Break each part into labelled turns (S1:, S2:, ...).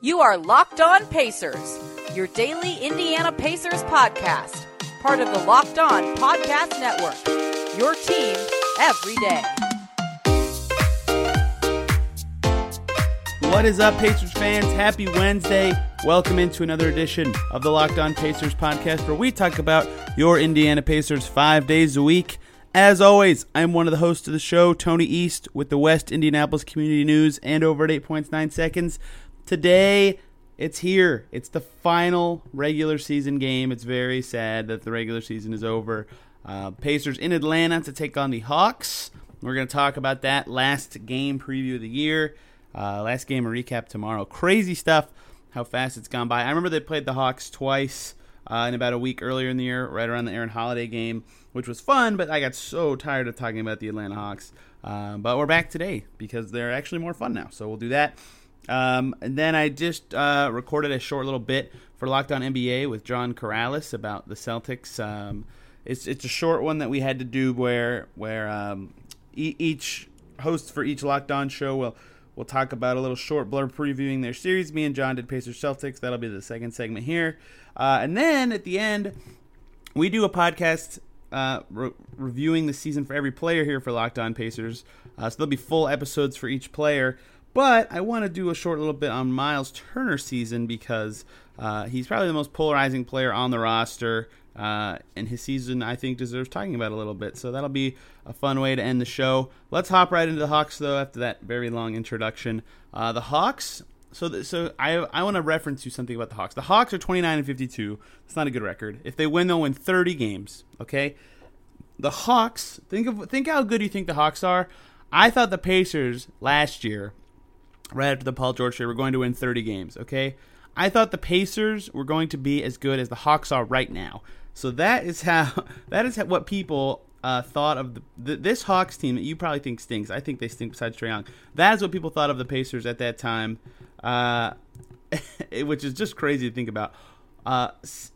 S1: You are Locked On Pacers, your daily Indiana Pacers podcast, part of the Locked On Podcast Network. Your team every day.
S2: What is up, Pacers fans? Happy Wednesday. Welcome into another edition of the Locked On Pacers podcast where we talk about your Indiana Pacers five days a week. As always, I'm one of the hosts of the show, Tony East, with the West Indianapolis Community News and over at 8.9 seconds. Today, it's here. It's the final regular season game. It's very sad that the regular season is over. Uh, Pacers in Atlanta to take on the Hawks. We're going to talk about that last game preview of the year. Uh, last game, recap tomorrow. Crazy stuff, how fast it's gone by. I remember they played the Hawks twice uh, in about a week earlier in the year, right around the Aaron Holiday game, which was fun, but I got so tired of talking about the Atlanta Hawks. Um, but we're back today because they're actually more fun now. So we'll do that. Um, and then I just uh, recorded a short little bit for Locked On NBA with John Karalis about the Celtics. Um, it's it's a short one that we had to do where where um, e- each host for each Locked On show will We'll talk about a little short blurb previewing their series. Me and John did Pacers Celtics. That'll be the second segment here. Uh, and then at the end, we do a podcast uh, re- reviewing the season for every player here for Locked On Pacers. Uh, so there'll be full episodes for each player. But I want to do a short little bit on Miles Turner's season because uh, he's probably the most polarizing player on the roster. Uh, and his season, I think, deserves talking about a little bit. So that'll be a fun way to end the show. Let's hop right into the Hawks, though, after that very long introduction. Uh, the Hawks. So, so I I want to reference you something about the Hawks. The Hawks are 29 and 52. It's not a good record. If they win, they'll win 30 games. Okay. The Hawks. Think of think how good you think the Hawks are. I thought the Pacers last year, right after the Paul George trade. We're going to win 30 games. Okay. I thought the Pacers were going to be as good as the Hawks are right now. So that is how that is what people uh, thought of the, this Hawks team that you probably think stinks. I think they stink besides Trae Young. That is what people thought of the Pacers at that time, uh, which is just crazy to think about. Uh,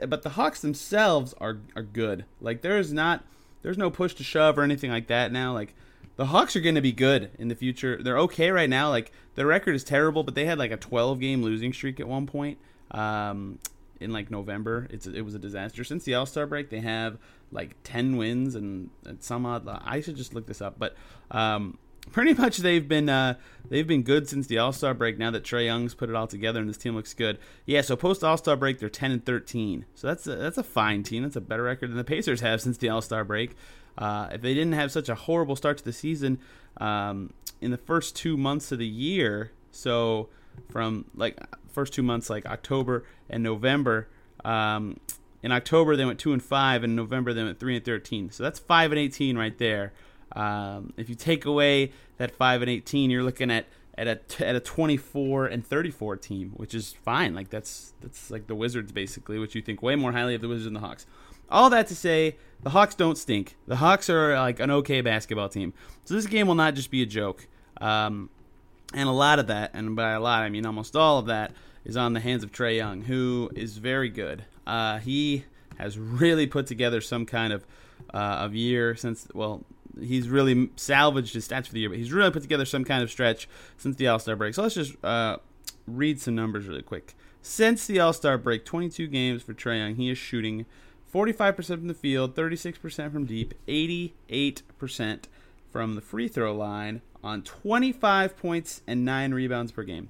S2: but the Hawks themselves are are good. Like there is not there's no push to shove or anything like that now. Like the Hawks are going to be good in the future. They're okay right now. Like their record is terrible, but they had like a 12 game losing streak at one point. Um, in like November. It's it was a disaster. Since the All Star break, they have like ten wins and, and some odd. I should just look this up, but um, pretty much they've been uh, they've been good since the All Star break. Now that Trae Young's put it all together and this team looks good, yeah. So post All Star break, they're ten and thirteen. So that's a, that's a fine team. That's a better record than the Pacers have since the All Star break. Uh, if they didn't have such a horrible start to the season um, in the first two months of the year, so from like first two months, like October and November. Um, in October they went two and five, and in November they went three and thirteen. So that's five and eighteen right there. Um, if you take away that five and eighteen, you're looking at at a at a 24 and 34 team, which is fine. Like that's that's like the Wizards basically, which you think way more highly of the Wizards than the Hawks. All that to say, the Hawks don't stink. The Hawks are like an okay basketball team. So this game will not just be a joke. Um, and a lot of that, and by a lot I mean almost all of that, is on the hands of Trae Young, who is very good. Uh, he has really put together some kind of uh, of year since well he's really salvaged his stats for the year, but he's really put together some kind of stretch since the All Star break. So let's just uh, read some numbers really quick. Since the All Star break, 22 games for Trae Young. He is shooting 45% from the field, 36% from deep, 88% from the free throw line on 25 points and 9 rebounds per game.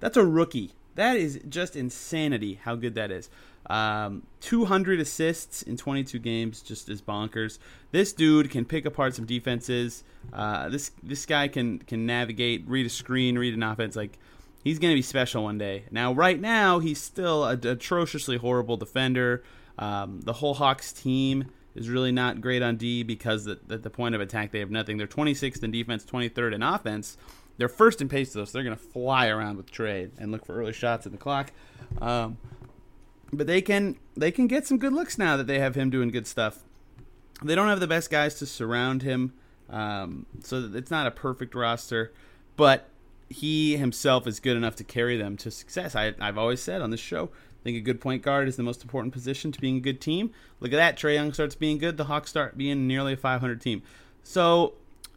S2: That's a rookie. That is just insanity how good that is. Um, 200 assists in 22 games just is bonkers. This dude can pick apart some defenses. Uh, this this guy can can navigate, read a screen, read an offense. Like he's gonna be special one day. Now, right now, he's still an atrociously horrible defender. Um, the whole Hawks team is really not great on D because at the, the point of attack they have nothing. They're 26th in defense, 23rd in offense. They're first in pace though, so they're going to fly around with trade and look for early shots at the clock. Um, but they can they can get some good looks now that they have him doing good stuff. They don't have the best guys to surround him, um, so it's not a perfect roster. But he himself is good enough to carry them to success. I, I've always said on this show, think a good point guard is the most important position to being a good team. Look at that. Trae Young starts being good. The Hawks start being nearly a 500 team. So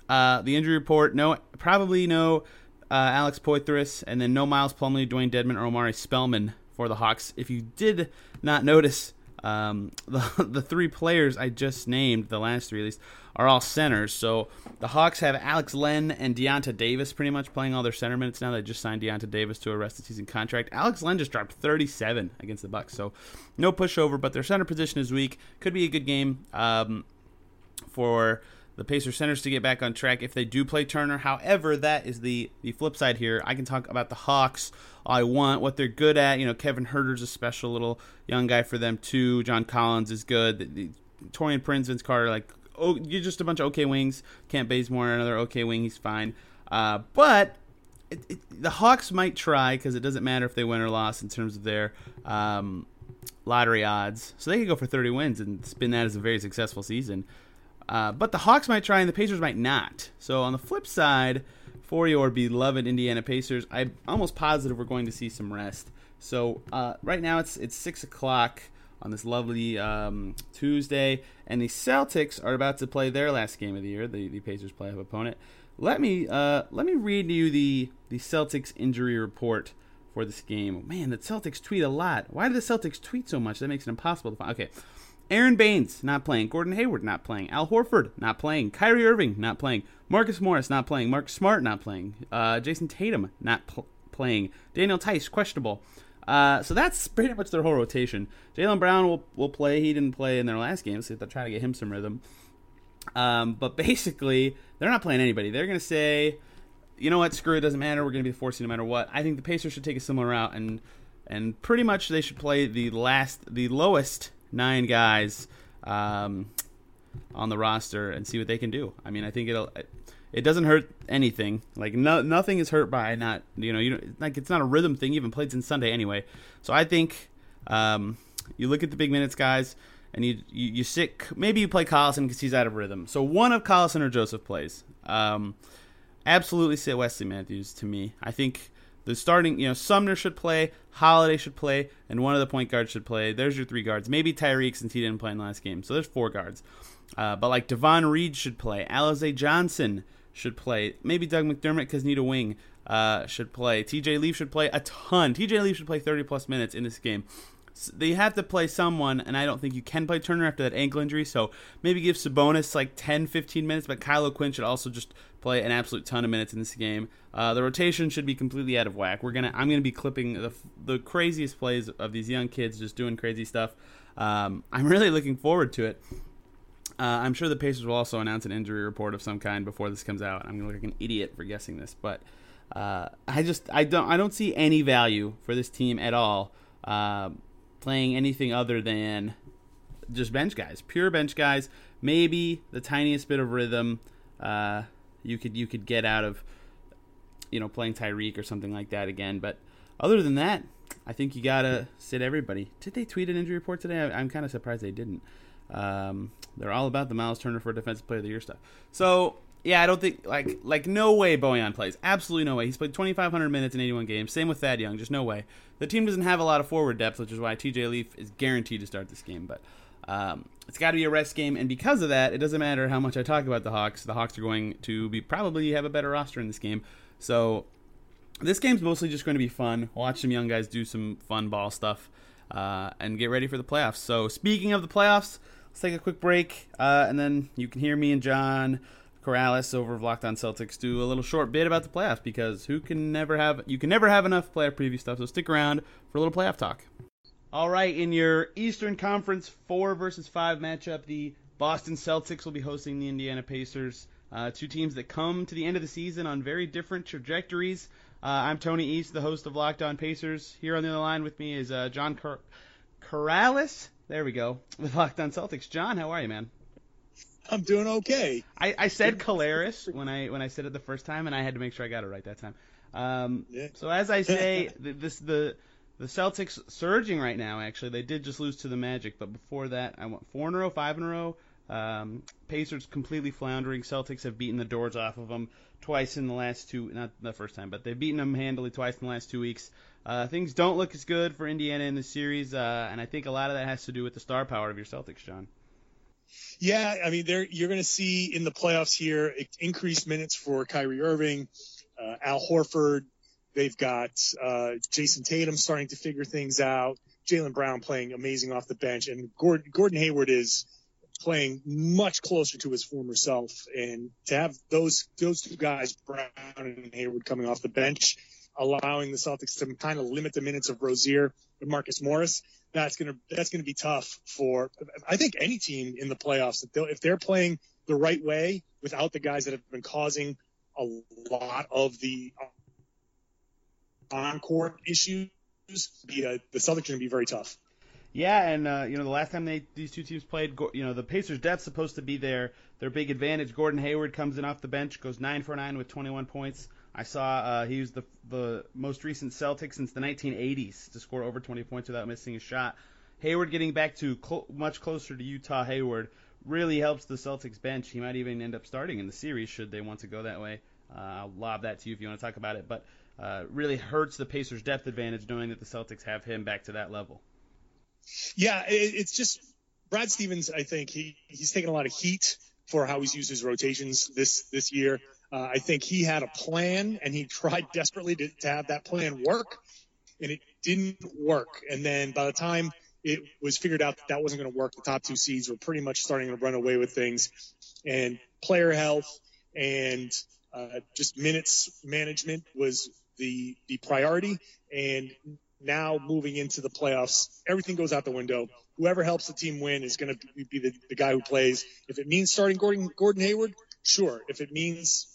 S2: uh, the injury report, no, probably no uh, Alex Poythress, and then no Miles Plumlee, Dewayne Dedmon, or Omari Spellman for the Hawks. If you did not notice, um, the, the three players I just named, the last three at least, are all centers. So the Hawks have Alex Len and Deyonta Davis pretty much playing all their center minutes now. They just signed Deyonta Davis to a rest of the season contract. Alex Len just dropped 37 against the Bucks, so no pushover. But their center position is weak. Could be a good game um, for the Pacer centers to get back on track if they do play Turner. However, that is the the flip side here. I can talk about the Hawks I want, what they're good at. You know, Kevin Huerter's a special little young guy for them too. John Collins is good. The, the, Taurean Prince, Vince Carter, like oh, you're just a bunch of okay wings. Kent Bazemore, another okay wing. He's fine. Uh, but it, it, the Hawks might try because it doesn't matter if they win or loss in terms of their um, lottery odds. So they could go for 30 wins and spin that as a very successful season. Uh, but the Hawks might try and the Pacers might not. So on the flip side, for your beloved Indiana Pacers, I'm almost positive we're going to see some rest. So uh, right now it's it's six o'clock on this lovely um, Tuesday, and the Celtics are about to play their last game of the year. The, the Pacers playoff opponent. Let me uh, let me read you the the Celtics injury report for this game. Man, the Celtics tweet a lot. Why do the Celtics tweet so much? That makes it impossible to find. Okay. Aron Baynes not playing. Gordon Hayward not playing. Al Horford not playing. Kyrie Irving not playing. Marcus Morris not playing. Mark Smart not playing. Uh, Jayson Tatum not pl- playing. Daniel Theis questionable. Uh, so that's pretty much their whole rotation. Jaylen Brown will, will play. He didn't play in their last game, so they're trying to get him some rhythm. Um, but basically, they're not playing anybody. They're going to say, you know what, screw it, doesn't matter. We're going to be the fourth seed no matter what. I think the Pacers should take a similar route, and and pretty much they should play the last, the lowest nine guys um, on the roster and see what they can do. I mean, I think it'll it doesn't hurt anything. Like no, nothing is hurt by not you know you know like it's not a rhythm thing. Even played in Sunday anyway. So I think um, you look at the big minutes guys and you you, you sit maybe you play Collison because he's out of rhythm. So one of Collison or Joseph plays. Um, absolutely sit Wesley Matthews to me. I think the starting you know Sumner should play, Holiday should play, and one of the point guards should play. There's your three guards. Maybe Tyreke since he didn't play in the last game. So there's four guards. Uh, but like Davon Reed should play. Alize Johnson should play. Maybe Doug McDermott because need a wing uh, should play. TJ Leaf should play a ton. TJ Leaf should play 30 plus minutes in this game. They have to play someone, and I don't think you can play Turner after that ankle injury. So maybe give Sabonis like 10, 15 minutes, but Kyle O'Quinn should also just play an absolute ton of minutes in this game. Uh, the rotation should be completely out of whack. We're gonna, I'm gonna be clipping the, the craziest plays of these young kids just doing crazy stuff. Um, I'm really looking forward to it. Uh, I'm sure the Pacers will also announce an injury report of some kind before this comes out. I'm gonna look like an idiot for guessing this, but uh, I just I don't I don't see any value for this team at all uh, playing anything other than just bench guys, pure bench guys. Maybe the tiniest bit of rhythm uh, you could you could get out of you know playing Tyreke or something like that again, but other than that, I think you gotta sit everybody. Did they tweet an injury report today? I, am kind of surprised they didn't. Um, they're all about the Miles Turner for Defensive Player of the Year stuff. So yeah, I don't think like like no way Bojan plays. Absolutely no way. He's played 2,500 minutes in 81 games. Same with Thad Young. Just no way. The team doesn't have a lot of forward depth, which is why TJ Leaf is guaranteed to start this game. But um, it's got to be a rest game, and because of that, it doesn't matter how much I talk about the Hawks. The Hawks are going to be probably have a better roster in this game. So this game's mostly just going to be fun. Watch some young guys do some fun ball stuff, uh, and get ready for the playoffs. So speaking of the playoffs. Let's take a quick break, uh, and then you can hear me and John Karalis over of Locked On Celtics do a little short bit about the playoffs because who can never have you can never have enough playoff preview stuff. So stick around for a little playoff talk. All right, in your Eastern Conference four versus five matchup, the Boston Celtics will be hosting the Indiana Pacers. Uh, two teams that come to the end of the season on very different trajectories. Uh, I'm Tony East, the host of Locked On Pacers. Here on the other line with me is uh, John Car- Karalis. There we go. With Locked On Celtics. John, how are you, man?
S3: I'm doing okay.
S2: I, I said Caleris when I when I said it the first time, and I had to make sure I got it right that time. Um, yeah. So as I say, this the the Celtics surging right now. Actually, they did just lose to the Magic, but before that, I went four in a row, five in a row. Um, Pacers completely floundering. Celtics have beaten the doors off of them twice in the last two. Not the first time, but they've beaten them handily twice in the last two weeks. Uh, things don't look as good for Indiana in the series, uh, and I think a lot of that has to do with the star power of your Celtics, John.
S3: Yeah, I mean, you're going to see in the playoffs here increased minutes for Kyrie Irving. uh, Al Horford. They've got uh, Jayson Tatum starting to figure things out. Jaylen Brown playing amazing off the bench, and Gordon, Gordon Hayward is playing much closer to his former self. And to have those those two guys, Brown and Hayward, coming off the bench, allowing the Celtics to kind of limit the minutes of Rozier and Marcus Morris, that's gonna that's gonna be tough for I think any team in the playoffs. If, if they're playing the right way without the guys that have been causing a lot of the on-court issues, the, uh, the Celtics are going to be very tough.
S2: Yeah, and uh, you know the last time they these two teams played, you know the Pacers' depth supposed to be their their big advantage. Gordon Hayward comes in off the bench, goes nine for nine with 21 points. I saw uh, he was the the most recent Celtic since the 1980s to score over 20 points without missing a shot. Hayward getting back to cl- much closer to Utah Hayward really helps the Celtics bench. He might even end up starting in the series should they want to go that way. Uh, I'll lob that to you if you want to talk about it, but uh, really hurts the Pacers' depth advantage knowing that the Celtics have him back to that level.
S3: Yeah, it, it's just Brad Stevens. I think he he's taken a lot of heat for how he's used his rotations this this year. Uh, I think he had a plan and he tried desperately to, to have that plan work, and it didn't work. And then by the time it was figured out that that wasn't going to work, the top two seeds were pretty much starting to run away with things, and player health and uh, just minutes management was the the priority. And now moving into the playoffs, everything goes out the window. Whoever helps the team win is going to be the, the guy who plays. If it means starting Gordon, Gordon Hayward, sure. If it means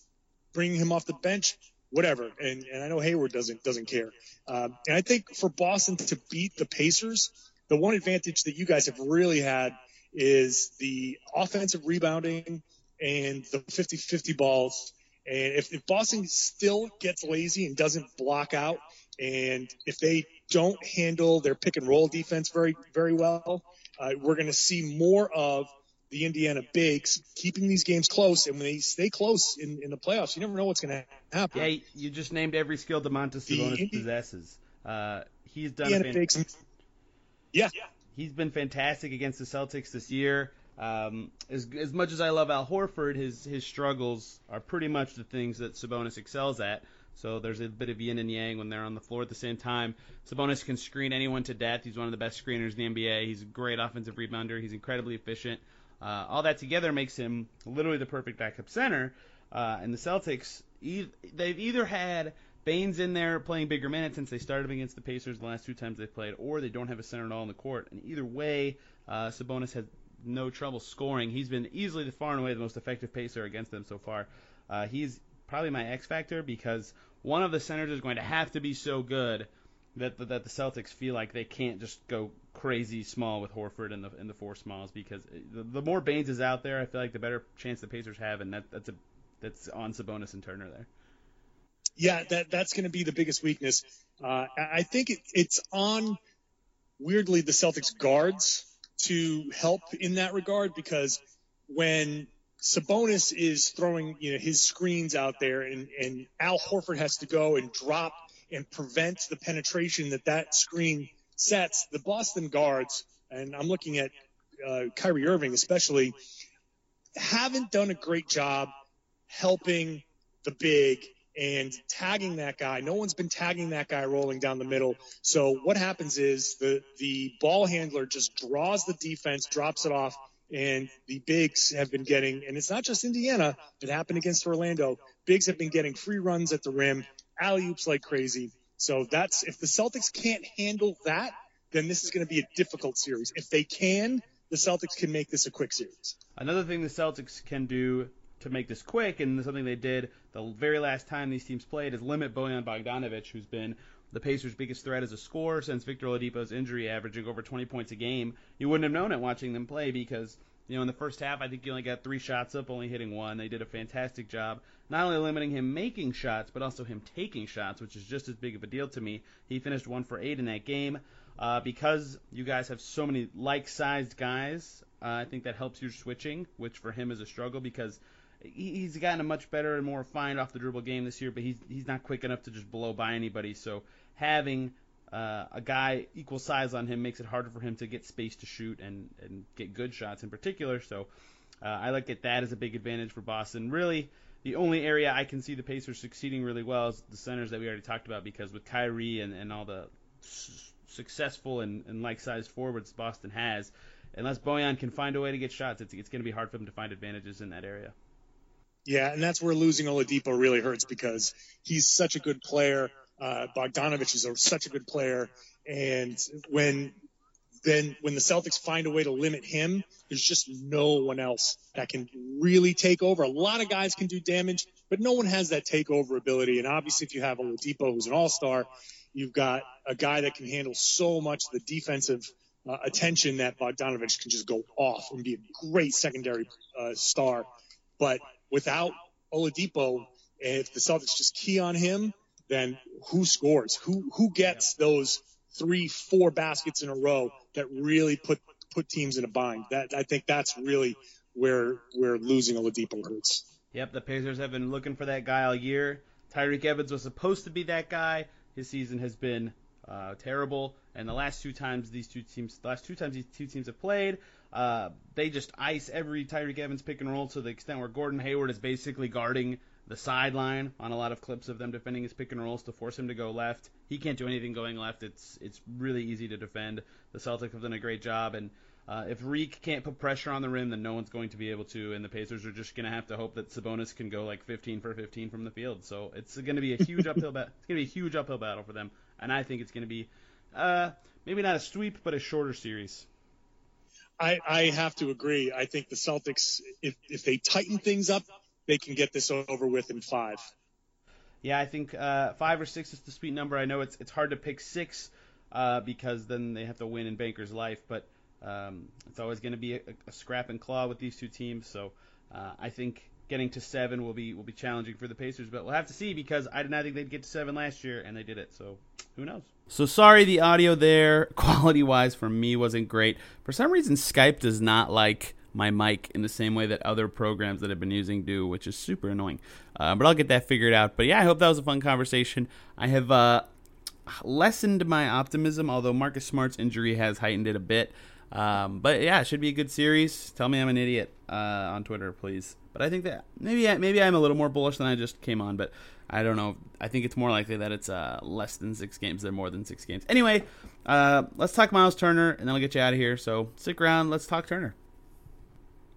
S3: bringing him off the bench, whatever. And, and I know Hayward doesn't doesn't care. Um, and I think for Boston to beat the Pacers, the one advantage that you guys have really had is the offensive rebounding and the 50-50 balls. And if, if Boston still gets lazy and doesn't block out, and if they don't handle their pick and roll defense very, very well, uh, we're going to see more of the Indiana bigs keeping these games close. And when they stay close in, in the playoffs, you never know what's going to happen.
S2: Yeah, you just named every skill Domantas Sabonis Indi- possesses. Uh, he's done.
S3: Indiana fan- bigs. Yeah.
S2: He's been fantastic against the Celtics this year. Um, as, as much as I love Al Horford, his his struggles are pretty much the things that Sabonis excels at. So there's a bit of yin and yang when they're on the floor at the same time. Sabonis can screen anyone to death. He's one of the best screeners in the NBA. He's a great offensive rebounder. He's incredibly efficient. Uh, all that together makes him literally the perfect backup center. Uh, and the Celtics, e- they've either had Baynes in there playing bigger minutes since they started against the Pacers the last two times they played, or they don't have a center at all on the court. And either way, uh, Sabonis has no trouble scoring. He's been easily the far and away the most effective pacer against them so far. Uh, he's probably my X factor because one of the centers is going to have to be so good that that the Celtics feel like they can't just go crazy small with Horford and the in the four smalls because the, the more Baynes is out there, I feel like the better chance the Pacers have, and that that's a that's on Sabonis and Turner there.
S3: Yeah, that that's going to be the biggest weakness. Uh, I think it, it's on weirdly the Celtics guards to help in that regard because when Sabonis is throwing, you know, his screens out there, and, and Al Horford has to go and drop and prevent the penetration that that screen sets. The Boston guards, and I'm looking at uh, Kyrie Irving especially, haven't done a great job helping the big and tagging that guy. No one's been tagging that guy rolling down the middle. So what happens is the the ball handler just draws the defense, drops it off, and the bigs have been getting, and it's not just Indiana, it happened against Orlando. Bigs have been getting free runs at the rim, alley oops like crazy. So that's, if the Celtics can't handle that, then this is going to be a difficult series. If they can, the Celtics can make this a quick series.
S2: Another thing the Celtics can do to make this quick, and something they did the very last time these teams played, is limit Bojan Bogdanovic, who's been the Pacers' biggest threat as a scorer since Victor Oladipo's injury, averaging over 20 points a game. You wouldn't have known it watching them play because, you know, in the first half, I think he only got three shots up, only hitting one. They did a fantastic job, not only limiting him making shots, but also him taking shots, which is just as big of a deal to me. He finished one for eight in that game. Uh, because you guys have so many like-sized guys, uh, I think that helps your switching, which for him is a struggle because he's gotten a much better and more refined off the dribble game this year, but he's he's not quick enough to just blow by anybody. So having uh, a guy equal size on him makes it harder for him to get space to shoot and, and get good shots in particular. So uh, I look at that as a big advantage for Boston. Really, the only area I can see the Pacers succeeding really well is the centers that we already talked about because with Kyrie and, and all the s- successful and, and like sized forwards Boston has, unless Bojan can find a way to get shots, it's, it's going to be hard for them to find advantages in that area.
S3: Yeah, and that's where losing Oladipo really hurts because he's such a good player. Uh, Bogdanovic is such a good player, and when then when the Celtics find a way to limit him, there's just no one else that can really take over. A lot of guys can do damage, but no one has that takeover ability. And obviously, if you have Oladipo, who's an all-star, you've got a guy that can handle so much of the defensive uh, attention that Bogdanovic can just go off and be a great secondary uh, star. But without Oladipo, if the Celtics just key on him, then who scores? Who who gets those three, four baskets in a row that really put put teams in a bind? That I think that's really where where we're losing Oladipo hurts.
S2: Yep, the Pacers have been looking for that guy all year. Tyreke Evans was supposed to be that guy. His season has been uh, terrible, and the last two times these two teams, the last two times these two teams have played, uh, they just ice every Tyreke Evans pick and roll to the extent where Gordon Hayward is basically guarding the sideline on a lot of clips of them defending his pick and rolls to force him to go left. He can't do anything going left. It's it's really easy to defend. The Celtics have done a great job, and uh, if Reek can't put pressure on the rim, then no one's going to be able to, and the Pacers are just going to have to hope that Sabonis can go like 15 for 15 from the field. So it's going to be a huge uphill battle. It's going to be a huge uphill battle for them, and I think it's going to be uh, maybe not a sweep, but a shorter series.
S3: I, I have to agree. I think the Celtics, if if they tighten things up, they can get this over with in five.
S2: Yeah, I think uh, five or six is the sweet number. I know it's it's hard to pick six uh, because then they have to win in Bankers Life, but um, it's always going to be a, a, scrap and claw with these two teams. So uh, I think getting to seven will be will be challenging for the Pacers, but we'll have to see because I did not think they'd get to seven last year, and they did it. So who knows? So sorry, the audio there, quality wise, for me wasn't great. For some reason, Skype does not like my mic in the same way that other programs that I've been using do, which is super annoying. Uh, but I'll get that figured out. But yeah, I hope that was a fun conversation. I have uh, lessened my optimism, although Marcus Smart's injury has heightened it a bit. Um, but yeah, it should be a good series. Tell me I'm an idiot uh, on Twitter, please. But I think that maybe maybe I'm a little more bullish than I just came on. But I don't know. I think it's more likely that it's uh, less than six games than more than six games. Anyway, uh, let's talk Miles Turner, and then I'll get you out of here. So stick around. Let's talk Turner.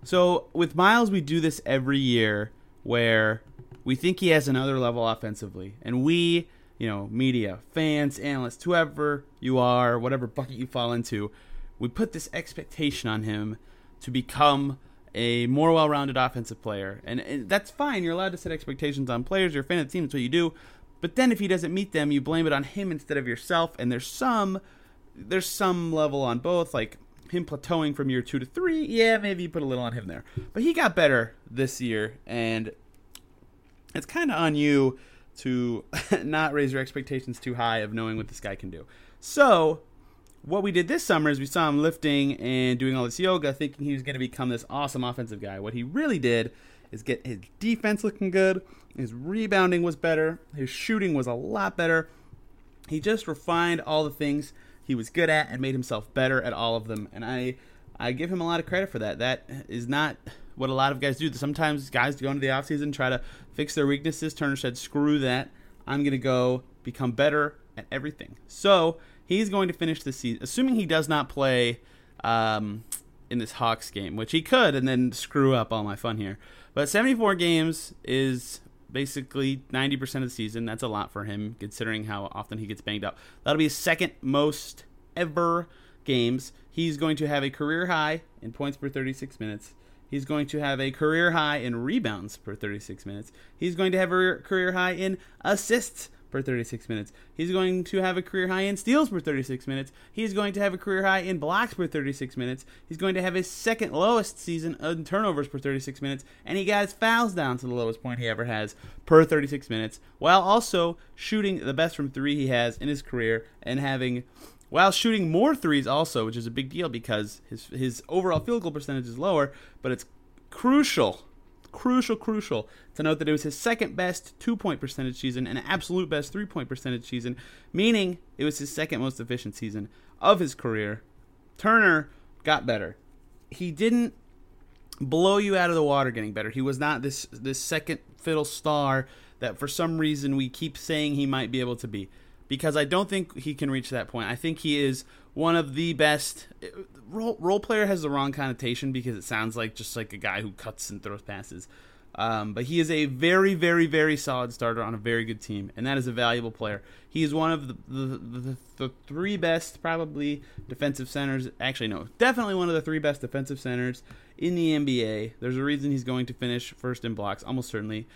S2: So with Miles, we do this every year where we think he has another level offensively, and we, you know, media, fans, analysts, whoever you are, whatever bucket you fall into, we put this expectation on him to become a more well-rounded offensive player, and, and that's fine. You're allowed to set expectations on players. You're a fan of the team. That's what you do. But then if he doesn't meet them, you blame it on him instead of yourself. And there's some there's some level on both. Like him plateauing from year two to three, yeah, maybe you put a little on him there. But he got better this year, and it's kind of on you to not raise your expectations too high of knowing what this guy can do. So, what we did this summer is we saw him lifting and doing all this yoga, thinking he was going to become this awesome offensive guy. What he really did is get his defense looking good, his rebounding was better, his shooting was a lot better. He just refined all the things he was good at and made himself better at all of them. And I I give him a lot of credit for that. That is not what a lot of guys do. Sometimes guys go into the offseason try to fix their weaknesses. Turner said, screw that. I'm going to go become better at everything. So he's going to finish the season, assuming he does not play um, in this Hawks game, which he could, and then screw up all my fun here. But 74 games is basically 90% of the season. That's a lot for him, considering how often he gets banged up. That'll be his second most ever games. He's going to have a career high in points per 36 minutes. He's going to have a career high in rebounds per 36 minutes. He's going to have a career high in assists per 36 minutes. He's going to have a career high in steals per 36 minutes. He's going to have a career high in blocks per 36 minutes. He's going to have his second lowest season in turnovers per 36 minutes, and he got his fouls down to the lowest point he ever has per 36 minutes, while also shooting the best from three he has in his career and having while shooting more threes also, which is a big deal because his his overall field goal percentage is lower, but it's crucial crucial, crucial to note that it was his second best two point percentage season and absolute best three point percentage season, meaning it was his second most efficient season of his career. Turner got better. He didn't blow you out of the water getting better. He was not this this second fiddle star that for some reason we keep saying he might be able to be because I don't think he can reach that point. I think he is one of the best role, role player has the wrong connotation because it sounds like just like a guy who cuts and throws passes. Um, but he is a very, very, very solid starter on a very good team, and that is a valuable player. He is one of the, the, the, the, three best, probably, defensive centers. Actually, no, definitely one of the three best defensive centers in the NBA. There's a reason he's going to finish first in blocks, almost certainly.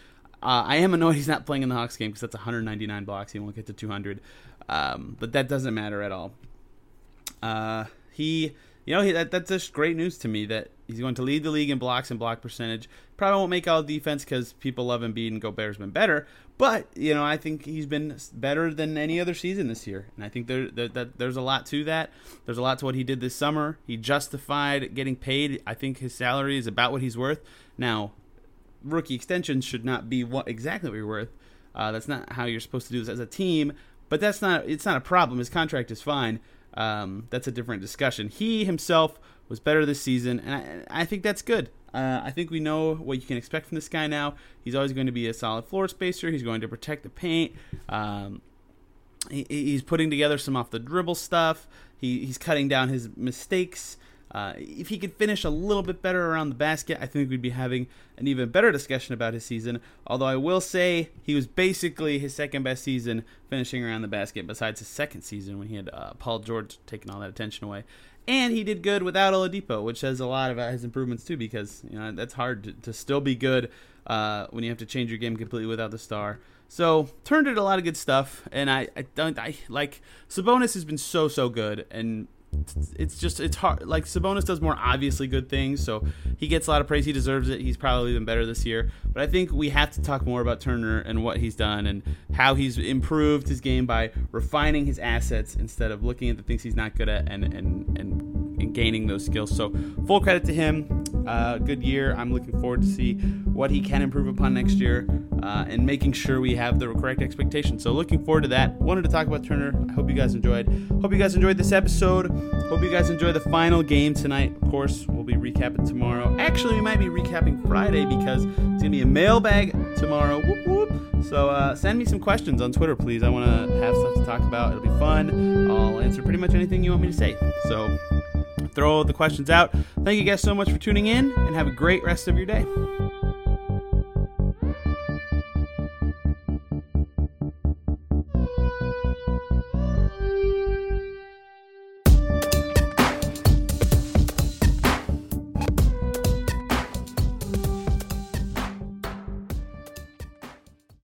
S2: Uh, I am annoyed he's not playing in the Hawks game because that's 199 blocks. He won't get to 200, um, but that doesn't matter at all. Uh, he, you know, he, that, that's just great news to me that he's going to lead the league in blocks and block percentage. Probably won't make all defense because people love Embiid and Gobert's been better. But you know, I think he's been better than any other season this year, and I think there, there that there's a lot to that. There's a lot to what he did this summer. He justified getting paid. I think his salary is about what he's worth. Now, rookie extensions should not be what exactly what you're worth. Uh, that's not how you're supposed to do this as a team. But that's not it's not a problem. His contract is fine. Um, that's a different discussion. He himself was better this season, and I, I think that's good. Uh, I think we know what you can expect from this guy now. He's always going to be a solid floor spacer. He's going to protect the paint. Um, he, he's putting together some off the dribble stuff. He, he's cutting down his mistakes. Uh, if he could finish a little bit better around the basket, I think we'd be having an even better discussion about his season. Although I will say he was basically his second best season finishing around the basket, besides his second season when he had uh, Paul George taking all that attention away. And he did good without Oladipo, which says a lot about his improvements too, because you know that's hard to, to still be good uh, when you have to change your game completely without the star. So turned it a lot of good stuff, and I, I don't I like Sabonis has been so so good, and it's just it's hard. Like Sabonis does more obviously good things, so he gets a lot of praise. He deserves it. He's probably been better this year. But I think we have to talk more about Turner and what he's done and how he's improved his game by refining his assets instead of looking at the things he's not good at and and and, and gaining those skills. So full credit to him. Uh, good year. I'm looking forward to see what he can improve upon next year uh, and making sure we have the correct expectations. So looking forward to that. Wanted to talk about Turner. I hope you guys enjoyed. Hope you guys enjoyed this episode. Hope you guys enjoy the final game tonight. Of course, we'll be recapping tomorrow. Actually, we might be recapping Friday because it's gonna be a mailbag tomorrow. Whoop, whoop. So uh, send me some questions on Twitter, please. I want to have stuff to talk about. It'll be fun. I'll answer pretty much anything you want me to say. So throw the questions out. Thank you guys so much for tuning in, and have a great rest of your day.